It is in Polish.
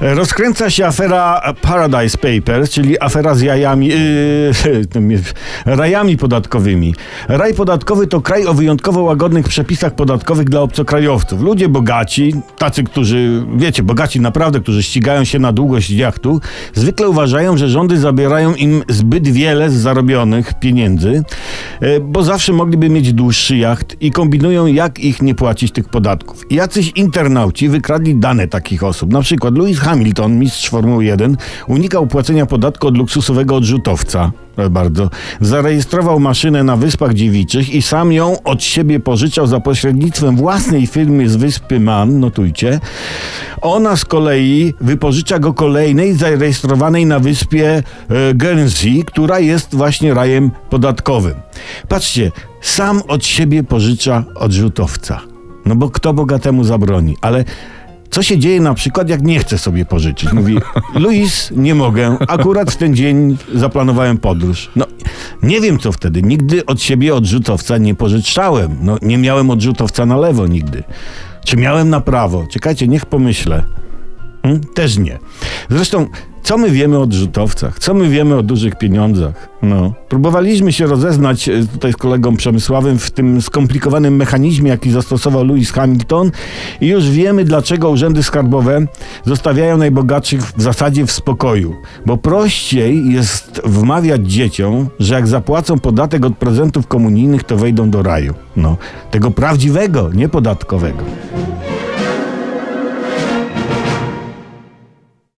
Rozkręca się afera Paradise Papers, czyli afera z jajami, yy, rajami podatkowymi. Raj podatkowy to kraj o wyjątkowo łagodnych przepisach podatkowych dla obcokrajowców. Ludzie bogaci, tacy, którzy, wiecie, bogaci naprawdę, którzy ścigają się na długość jachtu, zwykle uważają, że rządy zabierają im zbyt wiele z zarobionych pieniędzy, bo zawsze mogliby mieć dłuższy jacht i kombinują, jak ich nie płacić tych podatków. Jacyś internauci wykradli dane takich osób. Na przykład Louis Hamilton, mistrz Formuły 1, unikał płacenia podatku od luksusowego odrzutowca. Bardzo. Zarejestrował maszynę na Wyspach Dziewiczych i sam ją od siebie pożyczał za pośrednictwem własnej firmy z wyspy Man, notujcie. Ona z kolei wypożycza go kolejnej zarejestrowanej na wyspie e, Guernsey, która jest właśnie rajem podatkowym. Patrzcie, sam od siebie pożycza odrzutowca. No bo kto bogatemu zabroni? Ale co się dzieje na przykład, jak nie chce sobie pożyczyć? Mówi, Luis, nie mogę, akurat w ten dzień zaplanowałem podróż. No, nie wiem co wtedy, nigdy od siebie odrzutowca nie pożyczałem. No, nie miałem odrzutowca na lewo nigdy. Czy miałem na prawo? Czekajcie, niech pomyślę. Hmm? Też nie. Zresztą, co my wiemy o odrzutowcach? Co my wiemy o dużych pieniądzach? No. Próbowaliśmy się rozeznać e, tutaj z kolegą Przemysławem w tym skomplikowanym mechanizmie, jaki zastosował Lewis Hamilton i już wiemy, dlaczego urzędy skarbowe zostawiają najbogatszych w zasadzie w spokoju. Bo prościej jest wmawiać dzieciom, że jak zapłacą podatek od prezentów komunijnych, to wejdą do raju. No. Tego prawdziwego, nie podatkowego.